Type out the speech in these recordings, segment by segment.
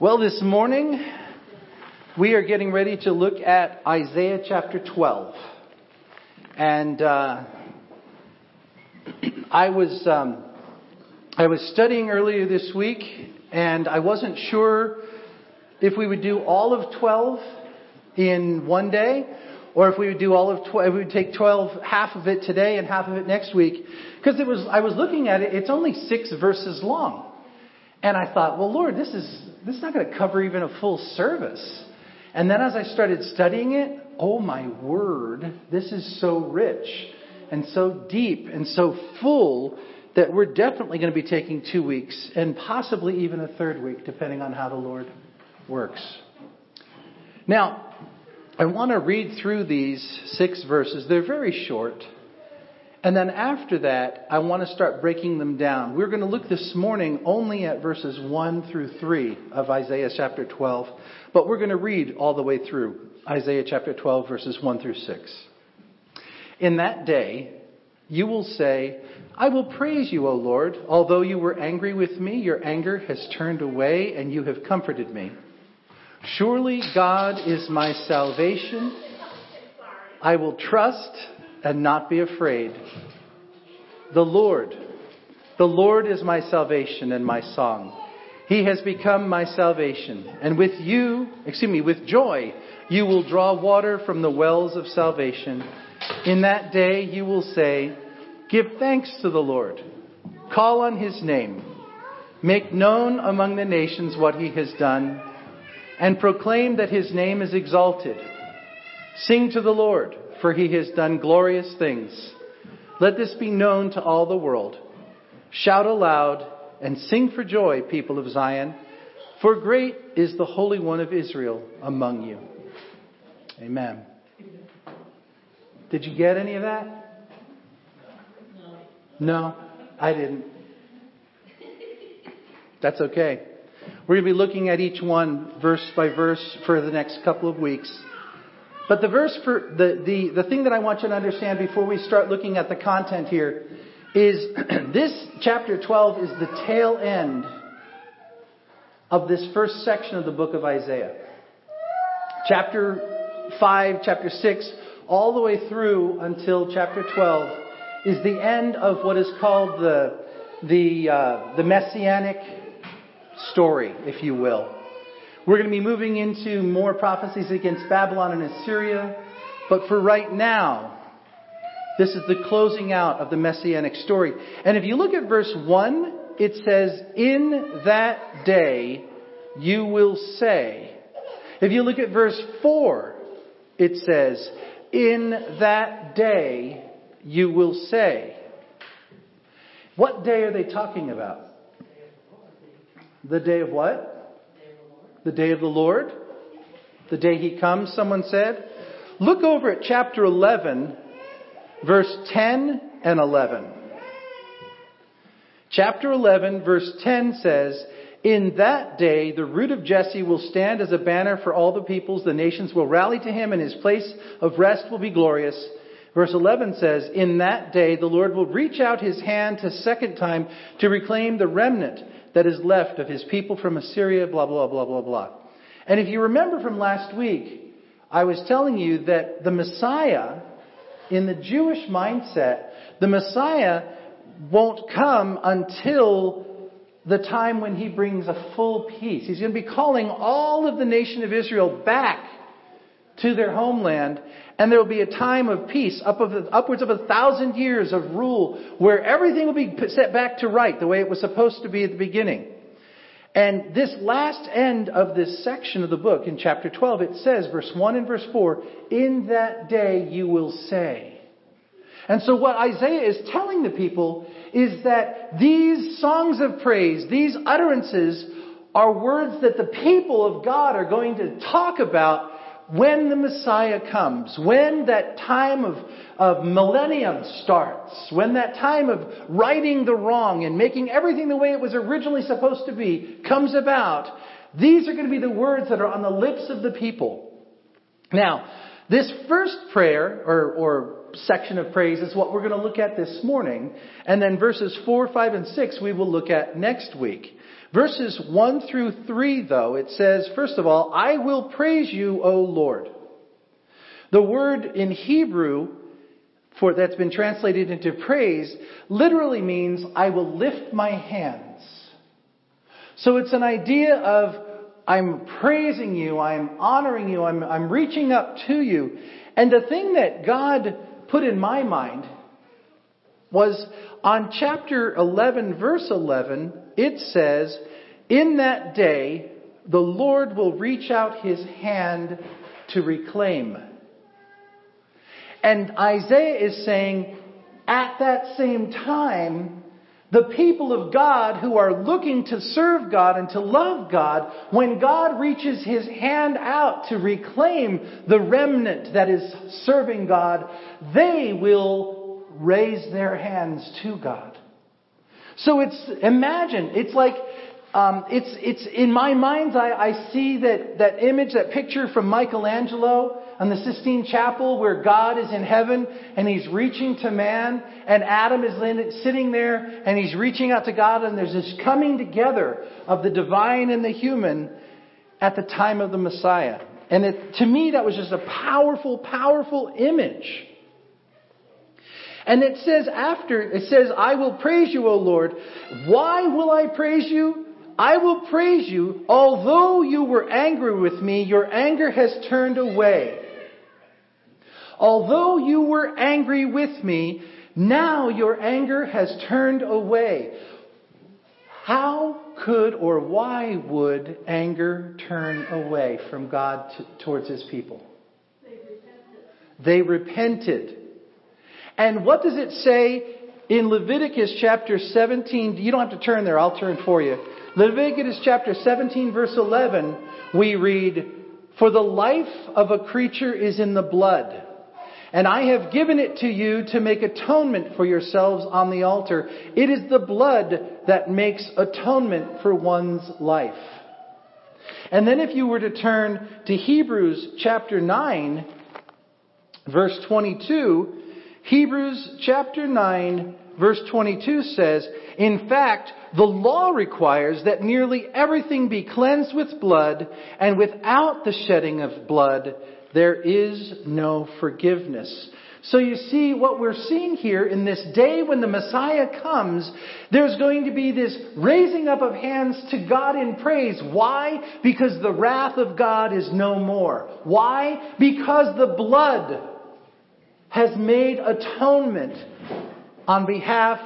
Well, this morning we are getting ready to look at Isaiah chapter 12. And uh, I was um, I was studying earlier this week, and I wasn't sure if we would do all of 12 in one day, or if we would do all of 12, we would take 12, half of it today and half of it next week. Because it was, I was looking at it, it's only six verses long. And I thought, well, Lord, this is, this is not going to cover even a full service. And then as I started studying it, oh my word, this is so rich and so deep and so full that we're definitely going to be taking two weeks and possibly even a third week, depending on how the Lord works. Now, I want to read through these six verses. They're very short. And then after that, I want to start breaking them down. We're going to look this morning only at verses 1 through 3 of Isaiah chapter 12, but we're going to read all the way through Isaiah chapter 12, verses 1 through 6. In that day, you will say, I will praise you, O Lord. Although you were angry with me, your anger has turned away and you have comforted me. Surely God is my salvation. I will trust and not be afraid. The Lord, the Lord is my salvation and my song. He has become my salvation. And with you, excuse me, with joy, you will draw water from the wells of salvation. In that day you will say, Give thanks to the Lord. Call on his name. Make known among the nations what he has done and proclaim that his name is exalted. Sing to the Lord, for he has done glorious things. Let this be known to all the world. Shout aloud and sing for joy, people of Zion, for great is the Holy One of Israel among you. Amen. Did you get any of that? No, I didn't. That's okay. We're going to be looking at each one verse by verse for the next couple of weeks. But the verse for the, the, the thing that I want you to understand before we start looking at the content here is this chapter 12 is the tail end of this first section of the book of Isaiah. Chapter 5, chapter 6, all the way through until chapter 12 is the end of what is called the, the, uh, the messianic story, if you will. We're going to be moving into more prophecies against Babylon and Assyria, but for right now, this is the closing out of the messianic story. And if you look at verse 1, it says, In that day you will say. If you look at verse 4, it says, In that day you will say. What day are they talking about? The day of what? The day of the Lord? The day he comes, someone said. Look over at chapter 11, verse 10 and 11. Chapter 11, verse 10 says, In that day the root of Jesse will stand as a banner for all the peoples. The nations will rally to him, and his place of rest will be glorious. Verse 11 says, In that day the Lord will reach out his hand a second time to reclaim the remnant that is left of his people from Assyria, blah, blah, blah, blah, blah. And if you remember from last week, I was telling you that the Messiah, in the Jewish mindset, the Messiah won't come until the time when he brings a full peace. He's going to be calling all of the nation of Israel back to their homeland, and there will be a time of peace, up of, upwards of a thousand years of rule, where everything will be set back to right, the way it was supposed to be at the beginning. And this last end of this section of the book, in chapter 12, it says, verse 1 and verse 4, In that day you will say. And so what Isaiah is telling the people is that these songs of praise, these utterances, are words that the people of God are going to talk about when the Messiah comes, when that time of, of millennium starts, when that time of righting the wrong and making everything the way it was originally supposed to be comes about, these are going to be the words that are on the lips of the people. Now, this first prayer or, or section of praise is what we're going to look at this morning. And then verses 4, 5, and 6 we will look at next week. Verses 1 through 3, though, it says, first of all, I will praise you, O Lord. The word in Hebrew for that's been translated into praise literally means I will lift my hands. So it's an idea of I'm praising you, I'm honoring you, I'm, I'm reaching up to you. And the thing that God put in my mind was on chapter 11, verse 11, it says, In that day, the Lord will reach out his hand to reclaim. And Isaiah is saying, at that same time, the people of God who are looking to serve God and to love God, when God reaches his hand out to reclaim the remnant that is serving God, they will raise their hands to God. So it's, imagine, it's like, um, it's, it's, in my mind's eye, I see that, that image, that picture from Michelangelo on the Sistine Chapel where God is in heaven and he's reaching to man and Adam is sitting there and he's reaching out to God and there's this coming together of the divine and the human at the time of the Messiah. And it, to me, that was just a powerful, powerful image. And it says after, it says, I will praise you, O Lord. Why will I praise you? I will praise you, although you were angry with me, your anger has turned away. Although you were angry with me, now your anger has turned away. How could or why would anger turn away from God to, towards his people? They repented. They repented. And what does it say in Leviticus chapter 17? You don't have to turn there, I'll turn for you. Leviticus chapter 17 verse 11, we read, For the life of a creature is in the blood and I have given it to you to make atonement for yourselves on the altar. It is the blood that makes atonement for one's life. And then if you were to turn to Hebrews chapter 9, verse 22, Hebrews chapter 9, verse 22 says, In fact, the law requires that nearly everything be cleansed with blood, and without the shedding of blood, there is no forgiveness. So you see what we're seeing here in this day when the Messiah comes, there's going to be this raising up of hands to God in praise. Why? Because the wrath of God is no more. Why? Because the blood has made atonement on behalf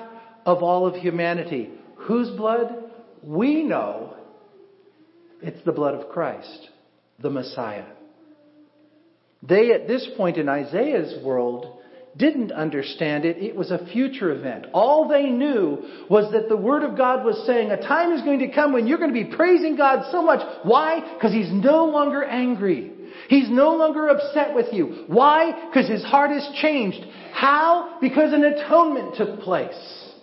of all of humanity. Whose blood? We know it's the blood of Christ, the Messiah. They, at this point in Isaiah's world, didn't understand it. It was a future event. All they knew was that the Word of God was saying a time is going to come when you're going to be praising God so much. Why? Because He's no longer angry. He's no longer upset with you. Why? Because His heart has changed. How? Because an atonement took place.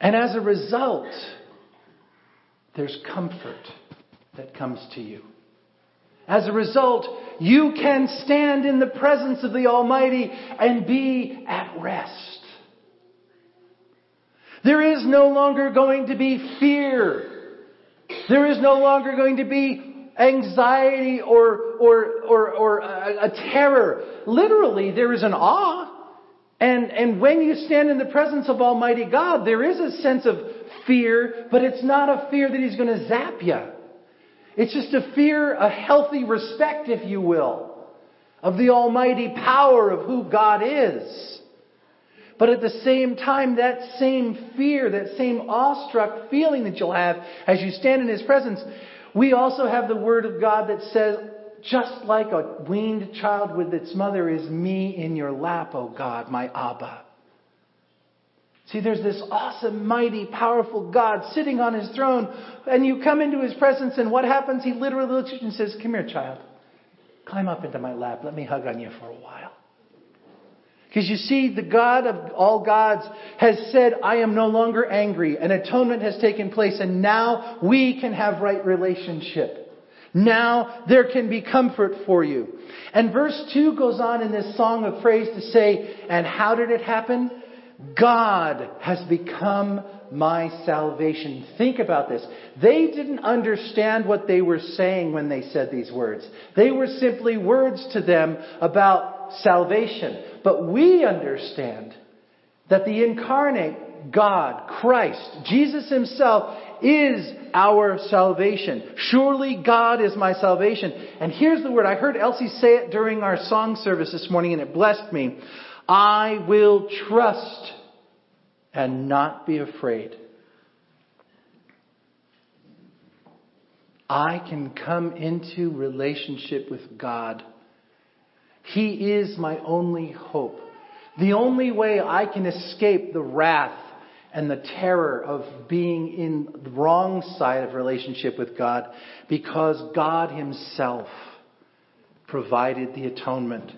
And as a result, there's comfort that comes to you. As a result, you can stand in the presence of the Almighty and be at rest. There is no longer going to be fear. There is no longer going to be anxiety or, or, or, or a, a terror. Literally, there is an awe. And, and when you stand in the presence of Almighty God, there is a sense of fear, but it's not a fear that He's going to zap you. It's just a fear, a healthy respect, if you will, of the almighty power of who God is. But at the same time, that same fear, that same awestruck feeling that you'll have as you stand in His presence, we also have the Word of God that says, just like a weaned child with its mother is me in your lap, O God, my Abba. See, there's this awesome, mighty, powerful God sitting on his throne, and you come into his presence, and what happens? He literally looks at you and says, Come here, child. Climb up into my lap. Let me hug on you for a while. Because you see, the God of all gods has said, I am no longer angry. An atonement has taken place, and now we can have right relationship. Now there can be comfort for you. And verse 2 goes on in this song of praise to say, and how did it happen? God has become my salvation. Think about this. They didn't understand what they were saying when they said these words. They were simply words to them about salvation. But we understand that the incarnate God, Christ, Jesus himself is our salvation. Surely God is my salvation. And here's the word. I heard Elsie say it during our song service this morning and it blessed me. I will trust and not be afraid. I can come into relationship with God. He is my only hope. The only way I can escape the wrath and the terror of being in the wrong side of relationship with God because God Himself provided the atonement.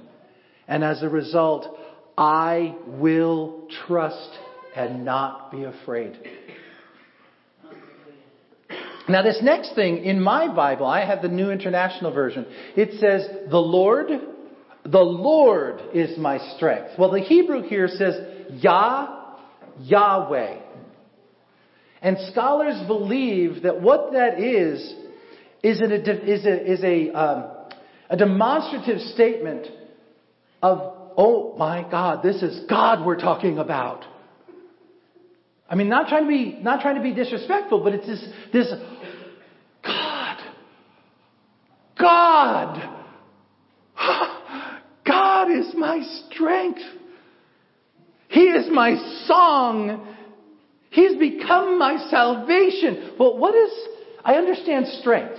And as a result, I will trust and not be afraid. Now, this next thing in my Bible, I have the New International Version. It says, The Lord, the Lord is my strength. Well, the Hebrew here says, Yah, Yahweh. And scholars believe that what that is, is, a, is a, is a, um, a demonstrative statement of, oh my God, this is God we're talking about. I mean, not trying to be, not trying to be disrespectful, but it's this, this, God, God, God is my strength. He is my song. He's become my salvation. Well, what is, I understand strength.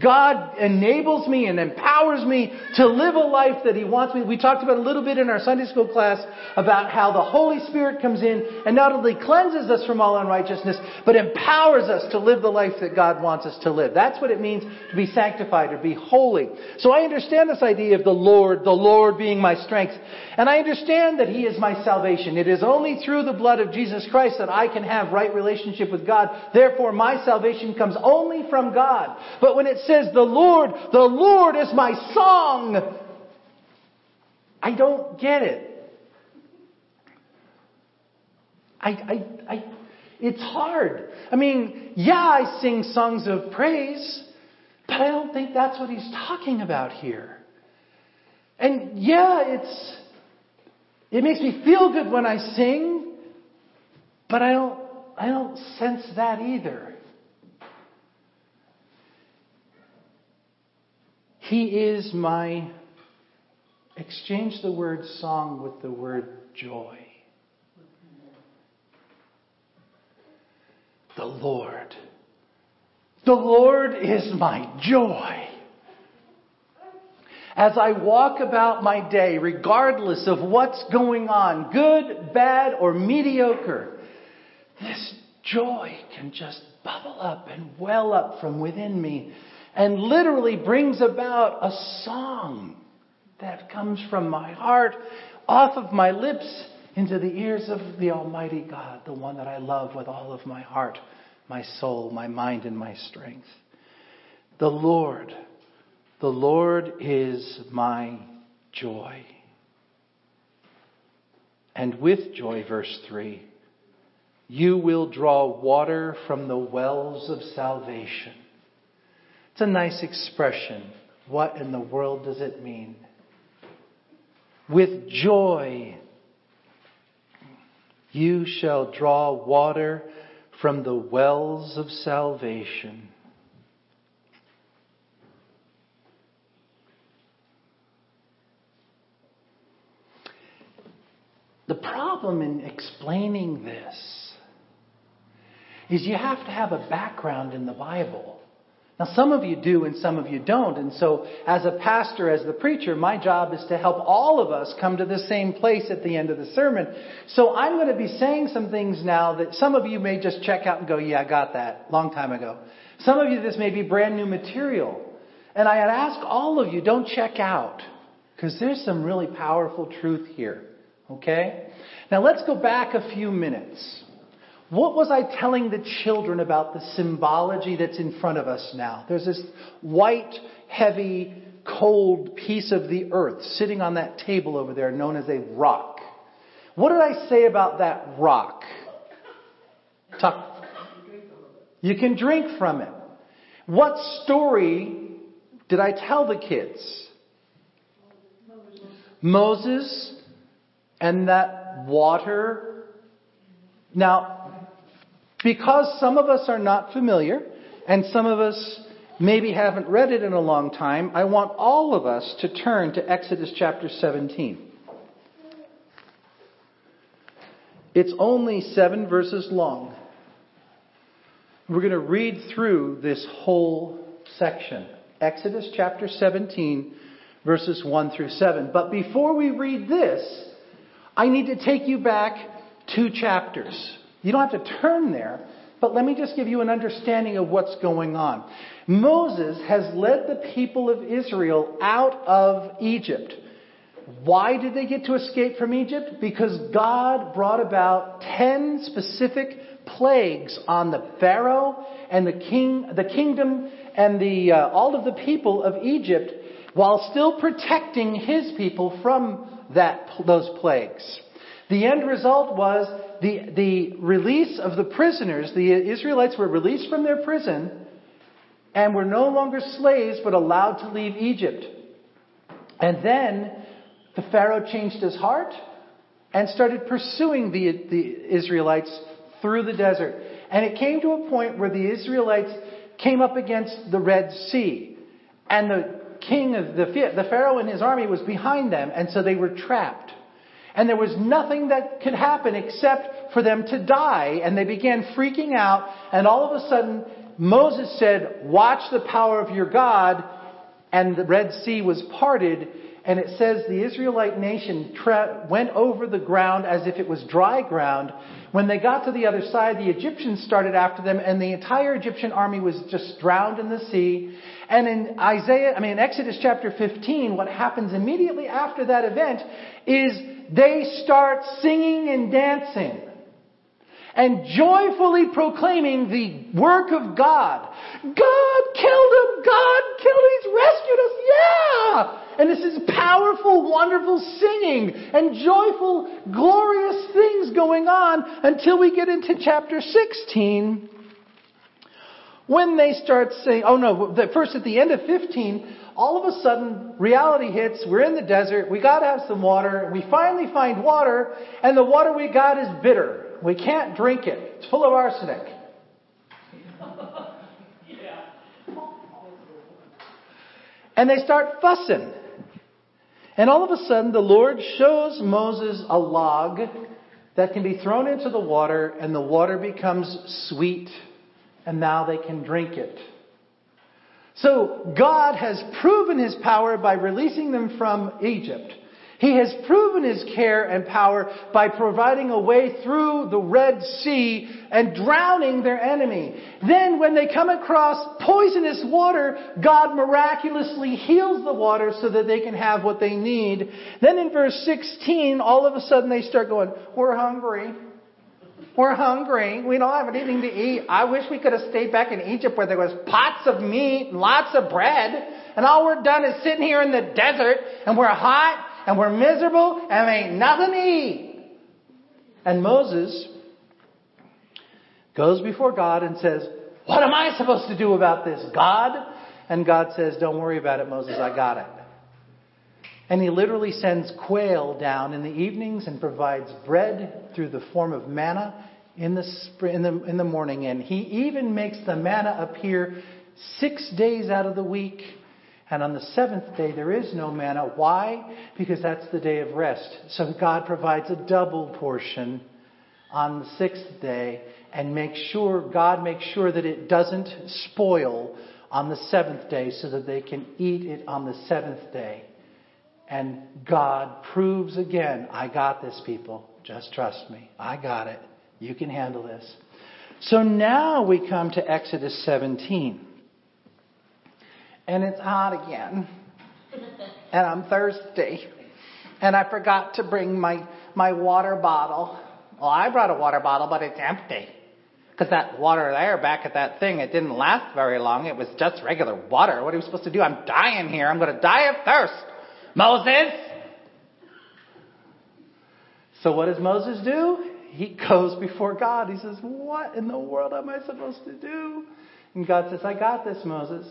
God enables me and empowers me to live a life that He wants me. We talked about a little bit in our Sunday school class about how the Holy Spirit comes in and not only cleanses us from all unrighteousness, but empowers us to live the life that God wants us to live. That's what it means to be sanctified or be holy. So I understand this idea of the Lord, the Lord being my strength. And I understand that He is my salvation. It is only through the blood of Jesus Christ that I can have right relationship with God. Therefore, my salvation comes only from God. But when it it says, the Lord, the Lord is my song. I don't get it. I, I, I, it's hard. I mean, yeah, I sing songs of praise, but I don't think that's what he's talking about here. And yeah, it's, it makes me feel good when I sing, but I don't, I don't sense that either. He is my, exchange the word song with the word joy. The Lord. The Lord is my joy. As I walk about my day, regardless of what's going on, good, bad, or mediocre, this joy can just bubble up and well up from within me and literally brings about a song that comes from my heart, off of my lips, into the ears of the Almighty God, the one that I love with all of my heart, my soul, my mind, and my strength. The Lord, the Lord is my joy. And with joy, verse 3, you will draw water from the wells of salvation. It's a nice expression. What in the world does it mean? With joy, you shall draw water from the wells of salvation. The problem in explaining this is you have to have a background in the Bible. Now, some of you do and some of you don't. And so, as a pastor, as the preacher, my job is to help all of us come to the same place at the end of the sermon. So, I'm going to be saying some things now that some of you may just check out and go, Yeah, I got that, long time ago. Some of you, this may be brand new material. And I ask all of you, don't check out, because there's some really powerful truth here. Okay? Now, let's go back a few minutes. What was I telling the children about the symbology that's in front of us now? There's this white, heavy, cold piece of the earth sitting on that table over there known as a rock. What did I say about that rock? Talk. You can drink from it. What story did I tell the kids? Moses and that water. Now, because some of us are not familiar and some of us maybe haven't read it in a long time, I want all of us to turn to Exodus chapter 17. It's only seven verses long. We're going to read through this whole section. Exodus chapter 17, verses 1 through 7. But before we read this, I need to take you back two chapters. You don't have to turn there, but let me just give you an understanding of what's going on. Moses has led the people of Israel out of Egypt. Why did they get to escape from Egypt? Because God brought about ten specific plagues on the Pharaoh and the king, the kingdom and the, uh, all of the people of Egypt while still protecting his people from that, those plagues. The end result was the, the release of the prisoners. The Israelites were released from their prison and were no longer slaves but allowed to leave Egypt. And then the Pharaoh changed his heart and started pursuing the, the Israelites through the desert. And it came to a point where the Israelites came up against the Red Sea. And the king of the, the Pharaoh and his army was behind them, and so they were trapped. And there was nothing that could happen except for them to die. And they began freaking out. And all of a sudden, Moses said, Watch the power of your God. And the Red Sea was parted and it says the Israelite nation tra- went over the ground as if it was dry ground. When they got to the other side, the Egyptians started after them, and the entire Egyptian army was just drowned in the sea. And in Isaiah, I mean, in Exodus chapter 15, what happens immediately after that event is they start singing and dancing and joyfully proclaiming the work of God. God killed him! God killed him! He's rescued us! Yeah! And this is powerful, wonderful singing and joyful, glorious things going on until we get into chapter 16 when they start saying, oh no, first at the end of 15, all of a sudden reality hits, we're in the desert, we gotta have some water, we finally find water, and the water we got is bitter. We can't drink it. It's full of arsenic. And they start fussing. And all of a sudden, the Lord shows Moses a log that can be thrown into the water, and the water becomes sweet, and now they can drink it. So, God has proven his power by releasing them from Egypt. He has proven his care and power by providing a way through the Red Sea and drowning their enemy. Then when they come across poisonous water, God miraculously heals the water so that they can have what they need. Then in verse 16, all of a sudden they start going, we're hungry. We're hungry. We don't have anything to eat. I wish we could have stayed back in Egypt where there was pots of meat and lots of bread. And all we're done is sitting here in the desert and we're hot and we're miserable and ain't nothing to eat. And Moses goes before God and says, What am I supposed to do about this, God? And God says, Don't worry about it, Moses, I got it. And he literally sends quail down in the evenings and provides bread through the form of manna in the, in the, in the morning. And he even makes the manna appear six days out of the week and on the seventh day, there is no manna. Why? Because that's the day of rest. So God provides a double portion on the sixth day and makes sure, God makes sure that it doesn't spoil on the seventh day so that they can eat it on the seventh day. And God proves again, I got this, people. Just trust me. I got it. You can handle this. So now we come to Exodus 17 and it's hot again. and I'm thirsty. And I forgot to bring my, my water bottle. Well, I brought a water bottle, but it's empty. Because that water there, back at that thing, it didn't last very long. It was just regular water. What are we supposed to do? I'm dying here. I'm going to die of thirst. Moses! So what does Moses do? He goes before God. He says, What in the world am I supposed to do? And God says, I got this, Moses.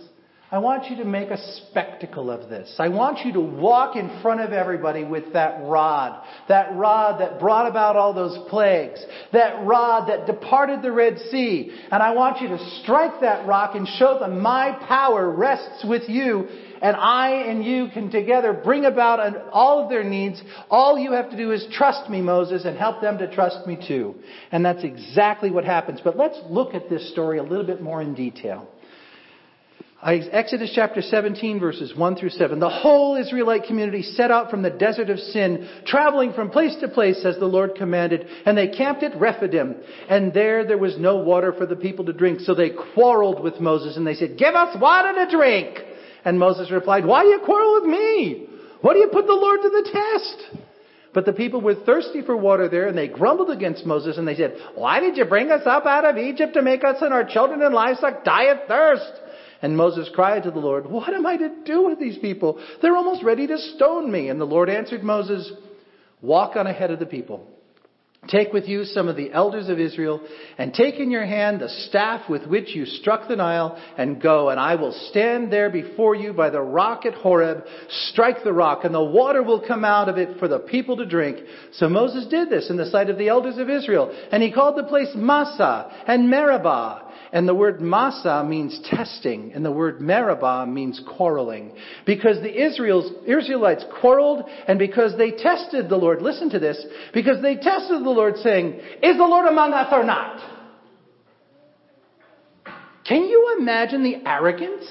I want you to make a spectacle of this. I want you to walk in front of everybody with that rod. That rod that brought about all those plagues. That rod that departed the Red Sea. And I want you to strike that rock and show them my power rests with you. And I and you can together bring about all of their needs. All you have to do is trust me, Moses, and help them to trust me too. And that's exactly what happens. But let's look at this story a little bit more in detail. Uh, Exodus chapter 17 verses 1 through 7. The whole Israelite community set out from the desert of sin, traveling from place to place as the Lord commanded, and they camped at Rephidim. And there there was no water for the people to drink, so they quarreled with Moses and they said, give us water to drink. And Moses replied, why do you quarrel with me? Why do you put the Lord to the test? But the people were thirsty for water there, and they grumbled against Moses, and they said, Why did you bring us up out of Egypt to make us and our children and livestock die of thirst? And Moses cried to the Lord, What am I to do with these people? They're almost ready to stone me. And the Lord answered Moses, Walk on ahead of the people. Take with you some of the elders of Israel, and take in your hand the staff with which you struck the Nile, and go, and I will stand there before you by the rock at Horeb, strike the rock, and the water will come out of it for the people to drink. So Moses did this in the sight of the elders of Israel, and he called the place Massah and Meribah. And the word Massah means testing, and the word Meribah means quarreling. Because the Israels, Israelites quarreled, and because they tested the Lord, listen to this, because they tested the Lord saying, Is the Lord among us or not? Can you imagine the arrogance?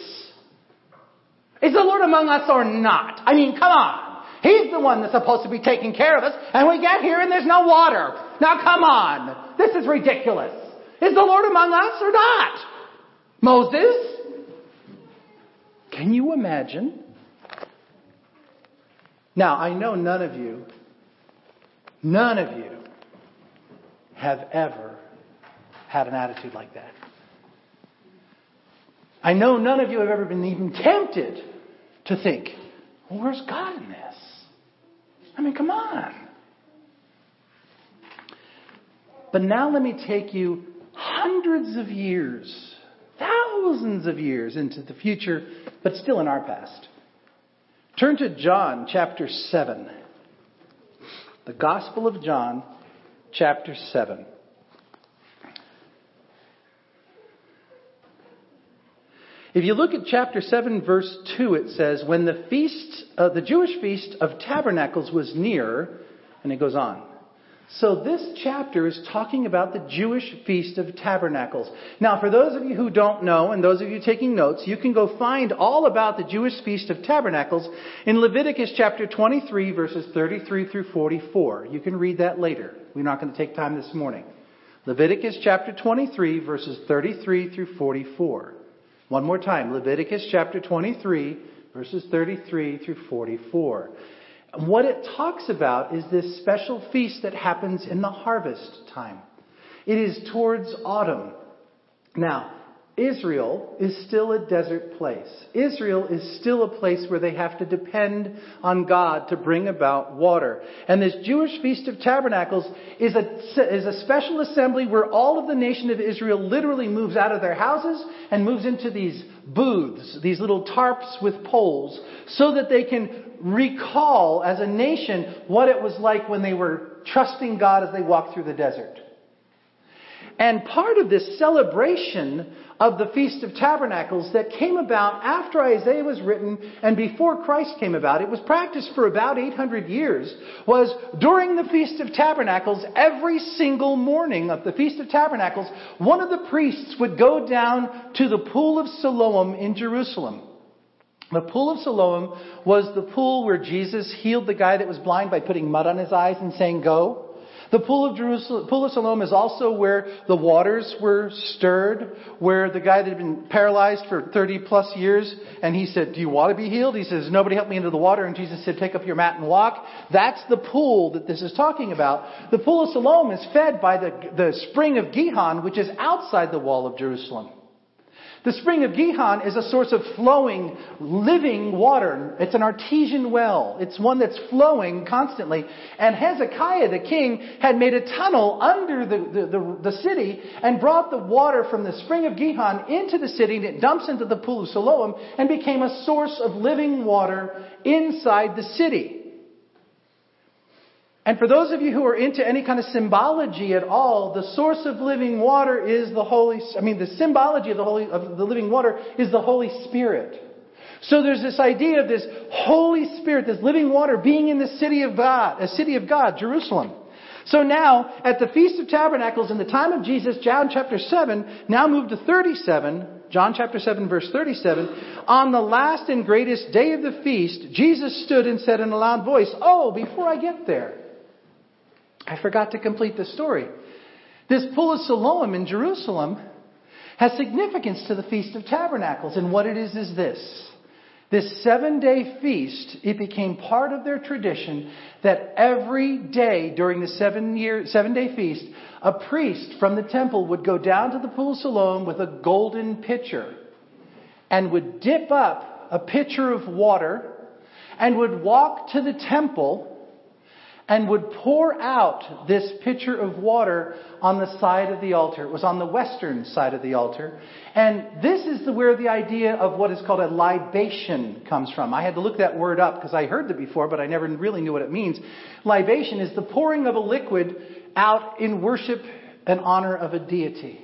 Is the Lord among us or not? I mean, come on. He's the one that's supposed to be taking care of us, and we get here and there's no water. Now come on. This is ridiculous. Is the Lord among us or not? Moses? Can you imagine? Now, I know none of you, none of you have ever had an attitude like that. I know none of you have ever been even tempted to think, well, where's God in this? I mean, come on. But now let me take you hundreds of years, thousands of years into the future, but still in our past. Turn to John chapter 7. The Gospel of John chapter 7. If you look at chapter 7 verse 2, it says, when the feast, uh, the Jewish feast of tabernacles was near, and it goes on. So this chapter is talking about the Jewish Feast of Tabernacles. Now, for those of you who don't know, and those of you taking notes, you can go find all about the Jewish Feast of Tabernacles in Leviticus chapter 23, verses 33 through 44. You can read that later. We're not going to take time this morning. Leviticus chapter 23, verses 33 through 44. One more time. Leviticus chapter 23, verses 33 through 44. What it talks about is this special feast that happens in the harvest time. It is towards autumn. Now, Israel is still a desert place. Israel is still a place where they have to depend on God to bring about water. And this Jewish Feast of Tabernacles is a, is a special assembly where all of the nation of Israel literally moves out of their houses and moves into these booths, these little tarps with poles, so that they can recall as a nation what it was like when they were trusting God as they walked through the desert. And part of this celebration of the Feast of Tabernacles that came about after Isaiah was written and before Christ came about, it was practiced for about 800 years, was during the Feast of Tabernacles, every single morning of the Feast of Tabernacles, one of the priests would go down to the Pool of Siloam in Jerusalem. The pool of Siloam was the pool where Jesus healed the guy that was blind by putting mud on his eyes and saying, Go. The pool of Jerusalem, pool of Siloam is also where the waters were stirred, where the guy that had been paralyzed for 30 plus years, and he said, do you want to be healed? He says, nobody helped me into the water, and Jesus said, take up your mat and walk. That's the pool that this is talking about. The pool of Siloam is fed by the, the spring of Gihon, which is outside the wall of Jerusalem. The spring of Gihon is a source of flowing, living water. It's an artesian well. It's one that's flowing constantly. And Hezekiah, the king, had made a tunnel under the, the, the, the city and brought the water from the spring of Gihon into the city and it dumps into the pool of Siloam and became a source of living water inside the city. And for those of you who are into any kind of symbology at all, the source of living water is the Holy, I mean, the symbology of the Holy, of the living water is the Holy Spirit. So there's this idea of this Holy Spirit, this living water being in the city of God, a city of God, Jerusalem. So now, at the Feast of Tabernacles in the time of Jesus, John chapter 7, now move to 37, John chapter 7 verse 37, on the last and greatest day of the feast, Jesus stood and said in a loud voice, Oh, before I get there, I forgot to complete the story. This pool of Siloam in Jerusalem has significance to the Feast of Tabernacles. And what it is is this. This seven day feast, it became part of their tradition that every day during the seven year, seven day feast, a priest from the temple would go down to the pool of Siloam with a golden pitcher and would dip up a pitcher of water and would walk to the temple and would pour out this pitcher of water on the side of the altar. It was on the western side of the altar. And this is where the idea of what is called a libation comes from. I had to look that word up because I heard it before, but I never really knew what it means. Libation is the pouring of a liquid out in worship and honor of a deity.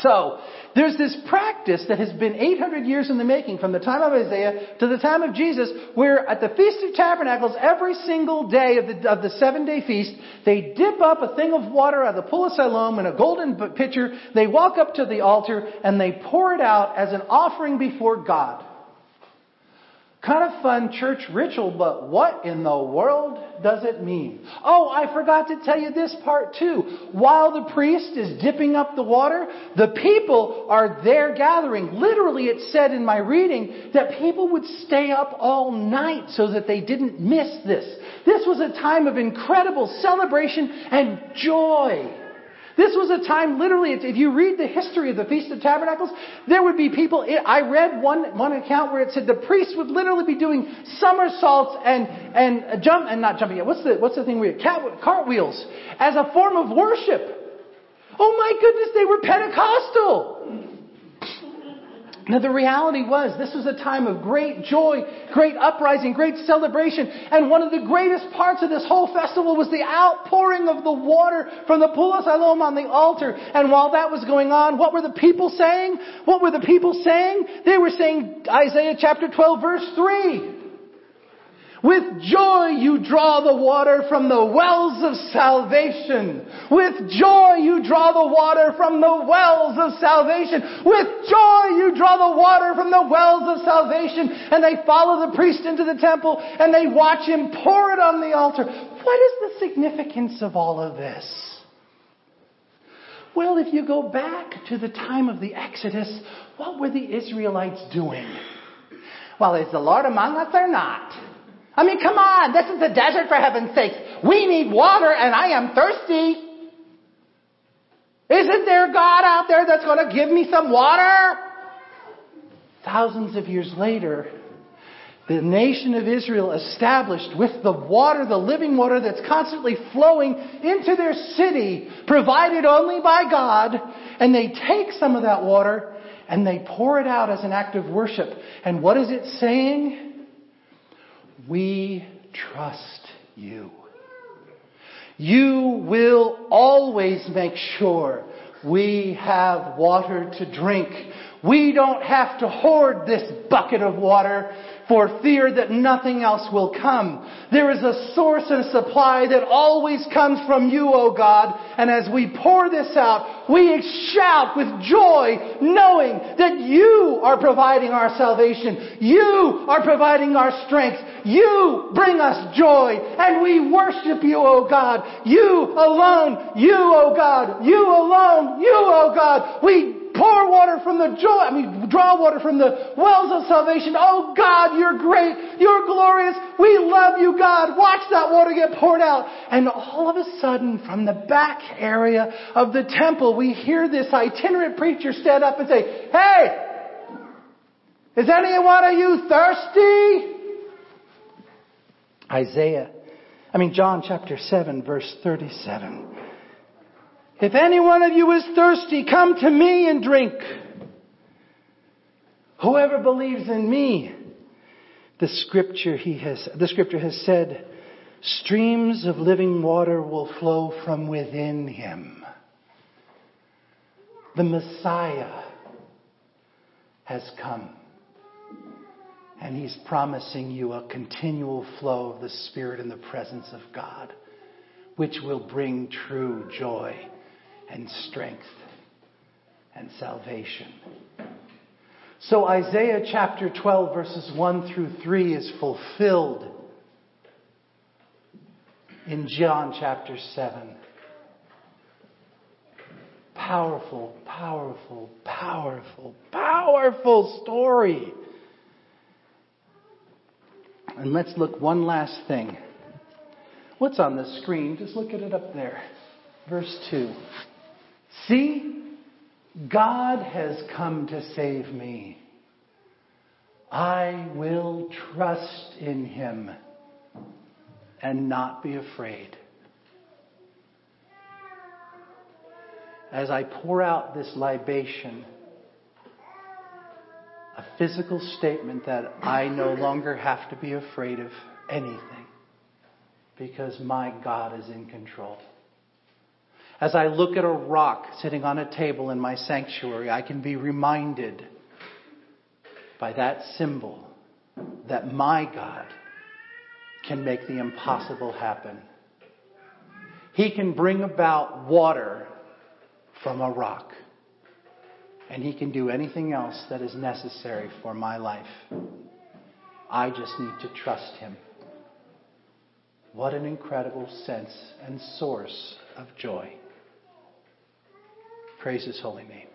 So, there's this practice that has been 800 years in the making from the time of Isaiah to the time of Jesus where at the Feast of Tabernacles, every single day of the, of the seven day feast, they dip up a thing of water out of the pool of Siloam in a golden pitcher, they walk up to the altar and they pour it out as an offering before God. Kind of fun church ritual, but what in the world does it mean? Oh, I forgot to tell you this part too. While the priest is dipping up the water, the people are there gathering. Literally, it said in my reading that people would stay up all night so that they didn't miss this. This was a time of incredible celebration and joy. This was a time, literally, if you read the history of the Feast of Tabernacles, there would be people, I read one, one account where it said the priests would literally be doing somersaults and, and jump, and not jumping, what's the, what's the thing we, cat, cartwheels, as a form of worship. Oh my goodness, they were Pentecostal. Now the reality was this was a time of great joy, great uprising, great celebration. And one of the greatest parts of this whole festival was the outpouring of the water from the pool of Siloam on the altar. And while that was going on, what were the people saying? What were the people saying? They were saying Isaiah chapter 12 verse 3. With joy you draw the water from the wells of salvation. With joy you draw the water from the wells of salvation. With joy you draw the water from the wells of salvation. And they follow the priest into the temple and they watch him pour it on the altar. What is the significance of all of this? Well, if you go back to the time of the Exodus, what were the Israelites doing? Well, is the Lord among us or not? I mean, come on, this is the desert for heaven's sakes. We need water and I am thirsty. Isn't there God out there that's going to give me some water? Thousands of years later, the nation of Israel established with the water, the living water that's constantly flowing into their city, provided only by God, and they take some of that water and they pour it out as an act of worship. And what is it saying? We trust you. You will always make sure we have water to drink. We don't have to hoard this bucket of water for fear that nothing else will come. There is a source and supply that always comes from you, O God. And as we pour this out, we shout with joy, knowing that you are providing our salvation. You are providing our strength. You bring us joy. And we worship you, O God. You alone. You, O God. You alone. You, O God. We pour water from the joy, I mean, draw water from the wells of salvation. Oh God, you're great. You're glorious. We love you, God. Watch that water get poured out. And all of a sudden, from the back area of the temple, we hear this itinerant preacher stand up and say, Hey, is any one of you thirsty? Isaiah, I mean, John chapter 7, verse 37. If any one of you is thirsty, come to me and drink. Whoever believes in me, the scripture he has, the scripture has said, streams of living water will flow from within him. The Messiah has come. And he's promising you a continual flow of the Spirit in the presence of God, which will bring true joy and strength and salvation. So Isaiah chapter 12 verses 1 through 3 is fulfilled in John chapter 7. Powerful, powerful, powerful, powerful story. And let's look one last thing. What's on the screen? Just look at it up there. Verse 2. See, God has come to save me. I will trust in him and not be afraid. As I pour out this libation, a physical statement that I no longer have to be afraid of anything because my God is in control. As I look at a rock sitting on a table in my sanctuary, I can be reminded by that symbol that my God can make the impossible happen. He can bring about water from a rock. And He can do anything else that is necessary for my life. I just need to trust Him. What an incredible sense and source of joy. Praise his holy name.